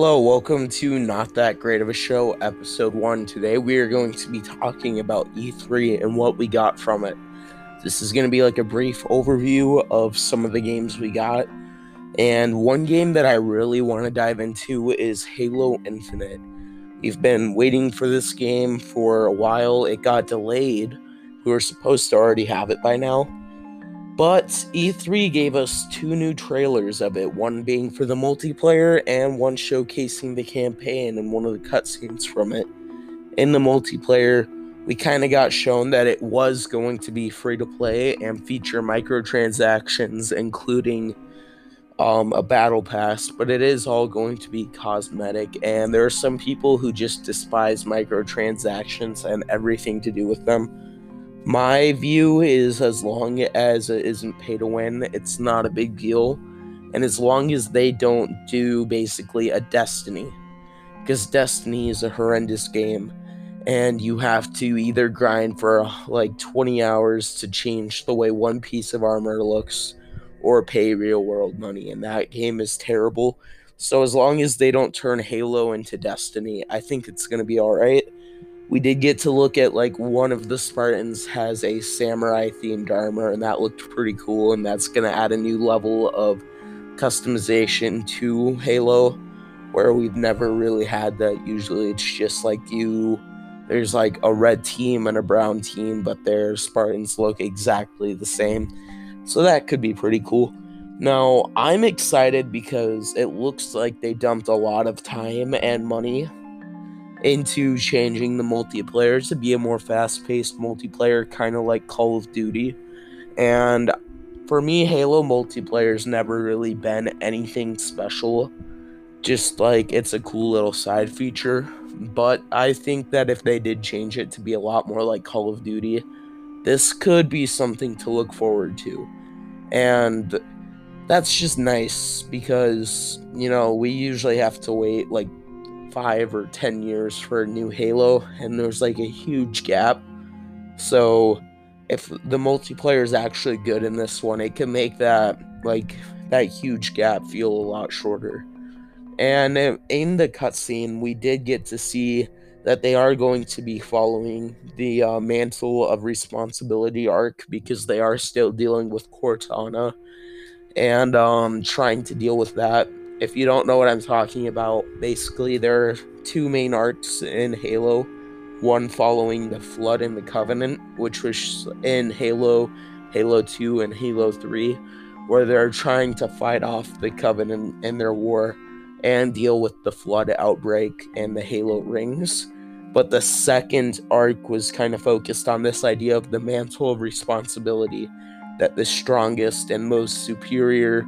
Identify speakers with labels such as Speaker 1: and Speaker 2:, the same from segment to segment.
Speaker 1: Hello, welcome to Not That Great of a Show, episode one. Today we are going to be talking about E3 and what we got from it. This is going to be like a brief overview of some of the games we got. And one game that I really want to dive into is Halo Infinite. We've been waiting for this game for a while. It got delayed. We were supposed to already have it by now. But E3 gave us two new trailers of it, one being for the multiplayer and one showcasing the campaign and one of the cutscenes from it. In the multiplayer, we kind of got shown that it was going to be free to play and feature microtransactions, including um, a battle pass, but it is all going to be cosmetic. And there are some people who just despise microtransactions and everything to do with them my view is as long as it isn't pay to win, it's not a big deal. And as long as they don't do basically a Destiny, because Destiny is a horrendous game, and you have to either grind for like 20 hours to change the way one piece of armor looks or pay real world money, and that game is terrible. So as long as they don't turn Halo into Destiny, I think it's going to be alright we did get to look at like one of the Spartans has a samurai themed armor, and that looked pretty cool. And that's going to add a new level of customization to Halo, where we've never really had that. Usually it's just like you, there's like a red team and a brown team, but their Spartans look exactly the same. So that could be pretty cool. Now, I'm excited because it looks like they dumped a lot of time and money into changing the multiplayer to be a more fast paced multiplayer, kind of like Call of Duty. And for me, Halo multiplayer's never really been anything special. Just like it's a cool little side feature. But I think that if they did change it to be a lot more like Call of Duty, this could be something to look forward to. And that's just nice because, you know, we usually have to wait like five or ten years for a new Halo, and there's like a huge gap. So if the multiplayer is actually good in this one, it can make that like that huge gap feel a lot shorter. And in the cutscene, we did get to see that they are going to be following the uh, mantle of responsibility arc because they are still dealing with Cortana and um, trying to deal with that if you don't know what I'm talking about, basically there are two main arcs in Halo. One following the Flood and the Covenant, which was in Halo, Halo 2, and Halo 3, where they're trying to fight off the Covenant in their war and deal with the Flood outbreak and the Halo rings. But the second arc was kind of focused on this idea of the mantle of responsibility that the strongest and most superior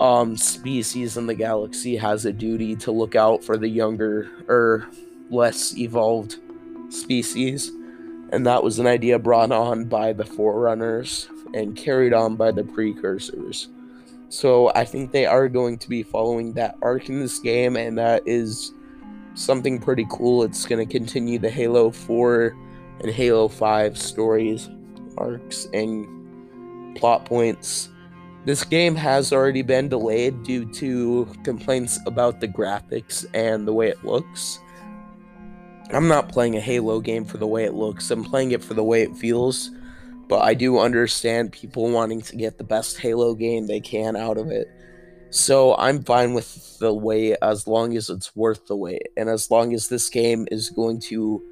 Speaker 1: um, species in the galaxy has a duty to look out for the younger or less evolved species. And that was an idea brought on by the Forerunners and carried on by the Precursors. So I think they are going to be following that arc in this game, and that is something pretty cool. It's going to continue the Halo 4 and Halo 5 stories, arcs, and plot points this game has already been delayed due to complaints about the graphics and the way it looks. I'm not playing a Halo game for the way it looks, I'm playing it for the way it feels. But I do understand people wanting to get the best Halo game they can out of it. So I'm fine with the wait as long as it's worth the wait. And as long as this game is going to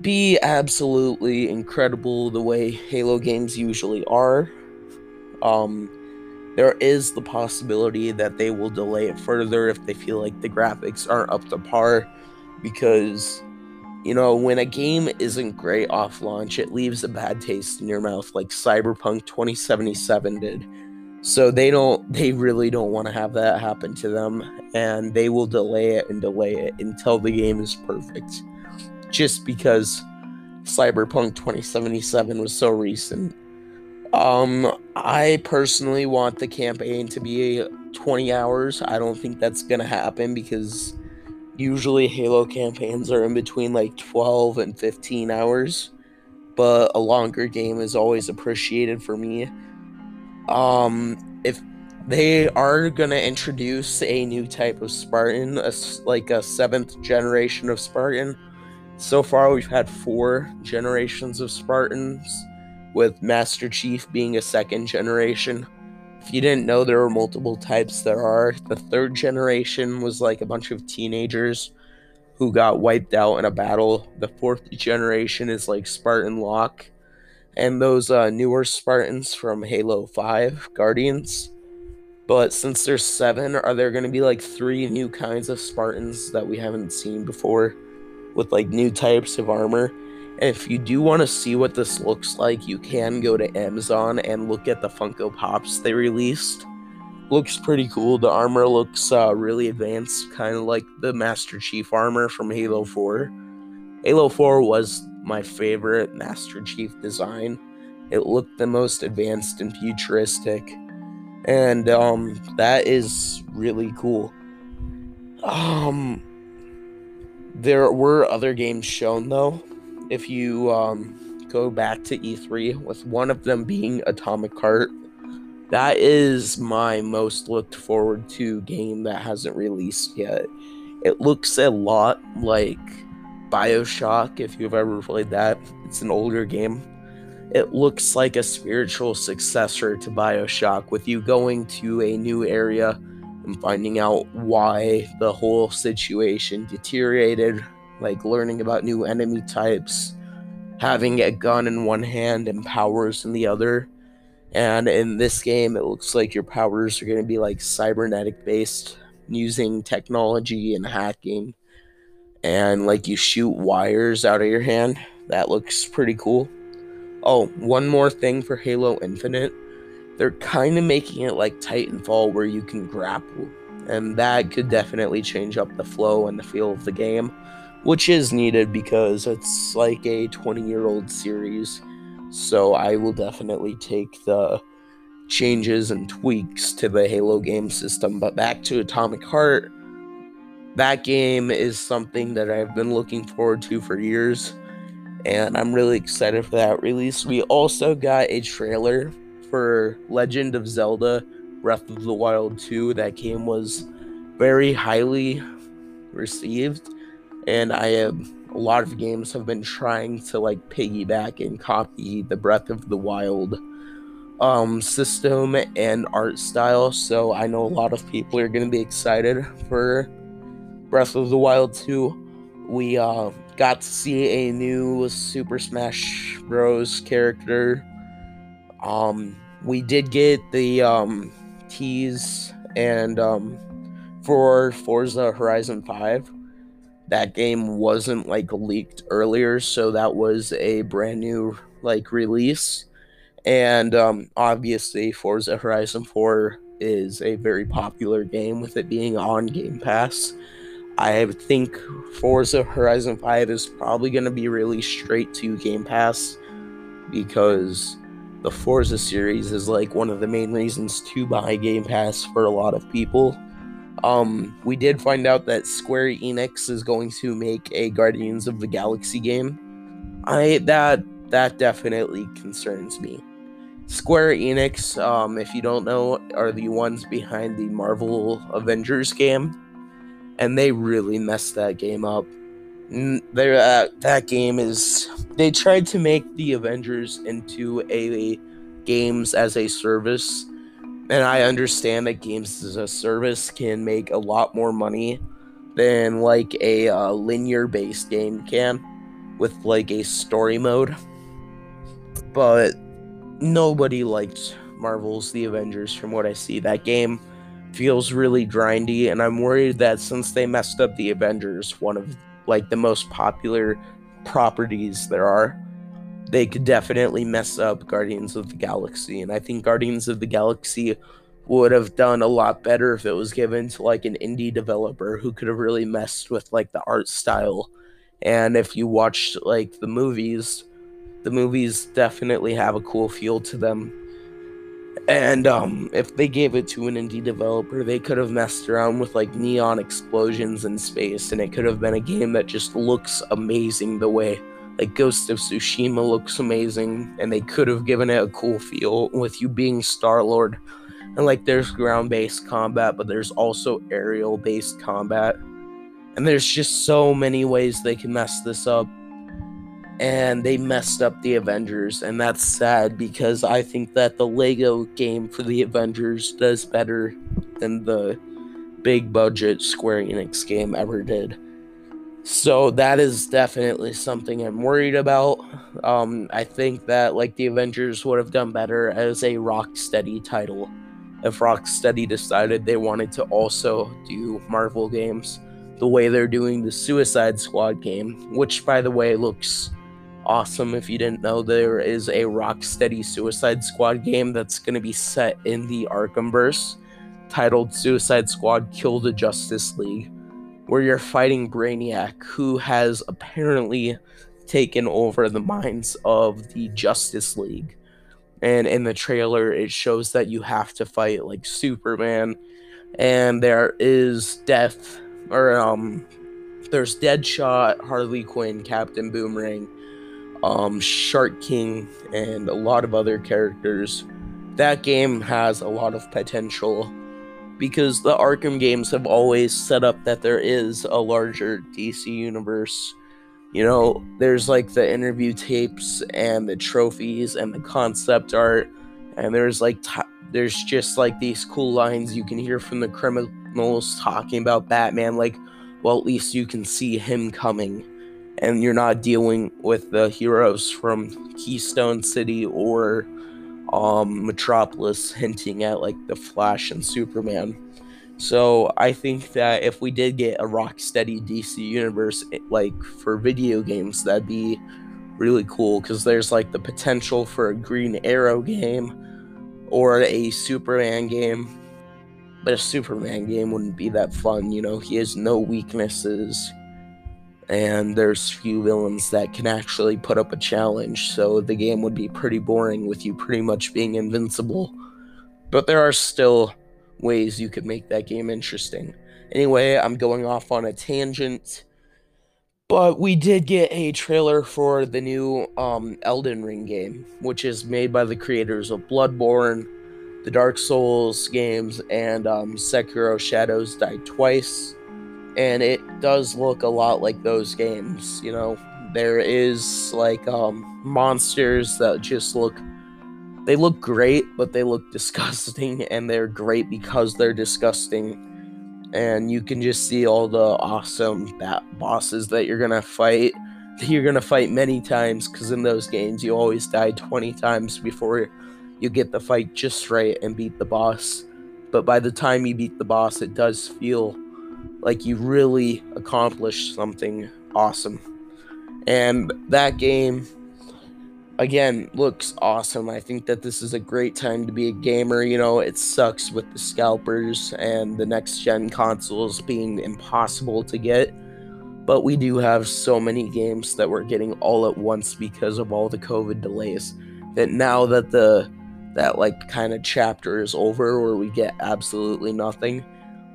Speaker 1: be absolutely incredible the way Halo games usually are. Um, there is the possibility that they will delay it further if they feel like the graphics aren't up to par because you know when a game isn't great off launch it leaves a bad taste in your mouth like cyberpunk 2077 did. So they don't they really don't want to have that happen to them and they will delay it and delay it until the game is perfect. Just because cyberpunk 2077 was so recent um, I personally want the campaign to be 20 hours. I don't think that's gonna happen because usually Halo campaigns are in between like 12 and 15 hours, but a longer game is always appreciated for me. Um, if they are going to introduce a new type of Spartan, a, like a seventh generation of Spartan. So far, we've had four generations of Spartans, with Master Chief being a second generation. If you didn't know, there were multiple types there are. The third generation was like a bunch of teenagers who got wiped out in a battle. The fourth generation is like Spartan Locke. And those uh, newer Spartans from Halo 5, Guardians. But since there's seven, are there going to be like three new kinds of Spartans that we haven't seen before with like new types of armor? If you do want to see what this looks like, you can go to Amazon and look at the Funko Pops they released. Looks pretty cool. The armor looks uh, really advanced, kind of like the Master Chief armor from Halo 4. Halo 4 was my favorite Master Chief design. It looked the most advanced and futuristic and um, that is really cool. Um, there were other games shown though. If you um, go back to E3, with one of them being Atomic Heart, that is my most looked forward to game that hasn't released yet. It looks a lot like Bioshock, if you've ever played that. It's an older game it looks like a spiritual successor to Bioshock, with you going to a new area and finding out why the whole situation deteriorated, like learning about new enemy types, having a gun in one hand and powers in the other. And in this game, it looks like your powers are going to be like cybernetic based, using technology and hacking. And like you shoot wires out of your hand. That looks pretty cool. Oh, one more thing for Halo Infinite. They're kind of making it like Titanfall where you can grapple. And that could definitely change up the flow and the feel of the game, which is needed because it's like a 20 year old series. So I will definitely take the changes and tweaks to the Halo game system. But back to Atomic Heart, that game is something that I've been looking forward to for years and I'm really excited for that release. We also got a trailer for Legend of Zelda Breath of the Wild 2. That game was very highly received, and I have a lot of games have been trying to like piggyback and copy the Breath of the Wild um system and art style so i know a lot of people are going to be excited for breath of the wild 2 we uh got to see a new Super Smash Bros. character. Um, we did get the um, tease and um, for Forza Horizon 5. That game wasn't like leaked earlier, so that was a brand new like release. And um, obviously, Forza Horizon 4 is a very popular game with it being on Game Pass. I think Forza Horizon 5 is probably going to be released straight to Game Pass because the Forza series is like one of the main reasons to buy Game Pass for a lot of people. Um, we did find out that Square Enix is going to make a Guardians of the Galaxy game. I that that definitely concerns me. Square Enix, um, if you don't know, are the ones behind the Marvel Avengers game and they really messed that game up. There, uh, that game is. They tried to make the Avengers into a games as a service, and I understand that games as a service can make a lot more money than like a uh, linear based game can with like a story mode. But nobody liked Marvel's The Avengers from what I see. That game feels really grindy, and I'm worried that since they messed up the Avengers, one of like the most popular properties there are, they could definitely mess up Guardians of the Galaxy. And I think Guardians of the Galaxy would have done a lot better if it was given to like an indie developer who could have really messed with like the art style. And if you watched like the movies, the movies definitely have a cool feel to them and um, if they gave it to an indie developer, they could have messed around with like neon explosions in space, and it could have been a game that just looks amazing the way like Ghost of Tsushima looks amazing, and they could have given it a cool feel with you being Star Lord. And like there's ground based combat, but there's also aerial based combat. And there's just so many ways they can mess this up. And they messed up the Avengers, and that's sad because I think that the Lego game for the Avengers does better than the big budget Square Enix game ever did. So that is definitely something I'm worried about. Um, I think that like the Avengers would have done better as a Rocksteady title if Rocksteady decided they wanted to also do Marvel games the way they're doing the Suicide Squad game, which by the way looks awesome. If you didn't know, there is a Rocksteady Suicide Squad game that's going to be set in the Arkhamverse titled Suicide Squad Kill the Justice League where you're fighting Brainiac, who has apparently taken over the minds of the Justice League. And in the trailer, it shows that you have to fight like Superman, and there is death, or um, there's Deadshot, Harley Quinn, Captain Boomerang, um, Shark King, and a lot of other characters. That game has a lot of potential because the Arkham games have always set up that there is a larger DC universe. You know, there's like the interview tapes and the trophies and the concept art, and there's like t- there's just like these cool lines you can hear from the criminals talking about Batman. Like, well, at least you can see him coming, and you're not dealing with the heroes from Keystone City or um, Metropolis hinting at like the Flash and Superman. So I think that if we did get a Rocksteady DC universe like for video games, that'd be really cool because there's like the potential for a Green Arrow game or a Superman game. But a Superman game wouldn't be that fun, you know. He has no weaknesses and there's few villains that can actually put up a challenge, so the game would be pretty boring with you pretty much being invincible. But there are still ways you could make that game interesting. Anyway, I'm going off on a tangent. But we did get a trailer for the new um, Elden Ring game, which is made by the creators of Bloodborne, the Dark Souls games, and um, Sekiro Shadows Die Twice and it does look a lot like those games. You know, there is like um, monsters that just look they look great, but they look disgusting, and they're great because they're disgusting. And you can just see all the awesome bat bosses that you're gonna fight. You're gonna fight many times because in those games you always die 20 times before you get the fight just right and beat the boss. But by the time you beat the boss, it does feel like you really accomplished something awesome. And that game, again, looks awesome. I think that this is a great time to be a gamer. You know, it sucks with the scalpers and the next gen consoles being impossible to get. But we do have so many games that we're getting all at once because of all the COVID delays. That now that the that like kind of chapter is over where we get absolutely nothing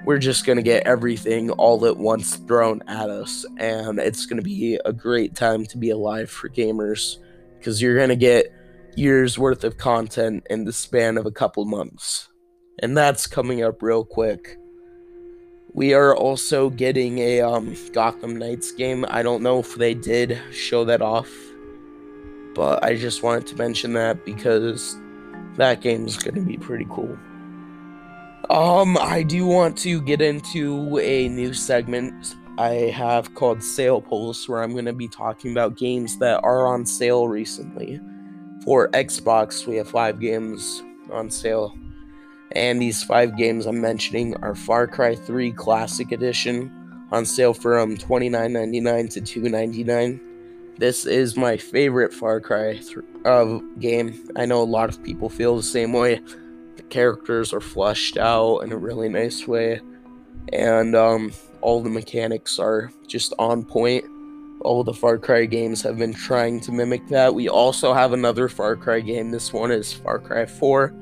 Speaker 1: we're just going to get everything all at once thrown at us. And it's going to be a great time to be alive for gamers because you're going to get years worth of content in the span of a couple months. And that's coming up real quick. We are also getting a um, Gotham Knights game. I don't know if they did show that off, but I just wanted to mention that because that game is going to be pretty cool. Um, I do want to get into a new segment I have called Sale Pulse, where I'm going to be talking about games that are on sale recently. For Xbox, we have five games on sale. And these five games I'm mentioning are Far Cry 3 Classic Edition on sale from $29.99 to $2.99. This is my favorite Far Cry th- uh, game. I know a lot of people feel the same way characters are fleshed out in a really nice way, and um, all the mechanics are just on point. All the Far Cry games have been trying to mimic that. We also have another Far Cry game. This one is Far Cry 4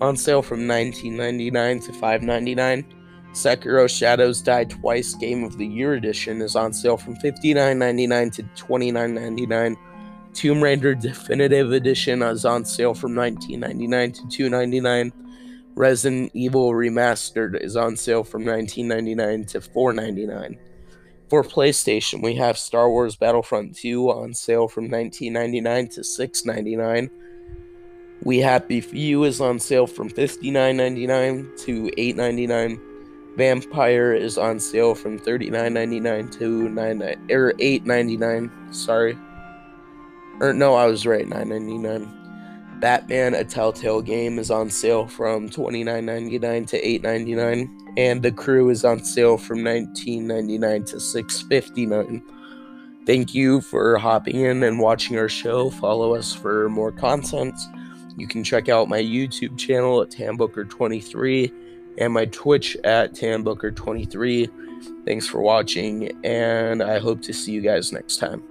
Speaker 1: on sale from 19.99 to 5.99. Sekiro Shadows Die Twice Game of the Year Edition is on sale from 59.99 to 29.99. Tomb Raider Definitive Edition is on sale from 19.99 to 2.99. Resident Evil Remastered is on sale from 19.99 to 4.99. For PlayStation, we have Star Wars Battlefront 2 on sale from 19.99 to 6.99. We Happy Few is on sale from 59.99 to 8.99. Vampyr is on sale from 39.99 to 9 or er, 8.99. Sorry. Or no, I was right, 9.99. Batman: A Telltale Game is on sale from $29.99 to $8.99, and The Crew is on sale from $19.99 to $6.59. Thank you for hopping in and watching our show. Follow us for more content. You can check out my YouTube channel at TanBooker23 and my Twitch at TanBooker23. Thanks for watching, and I hope to see you guys next time.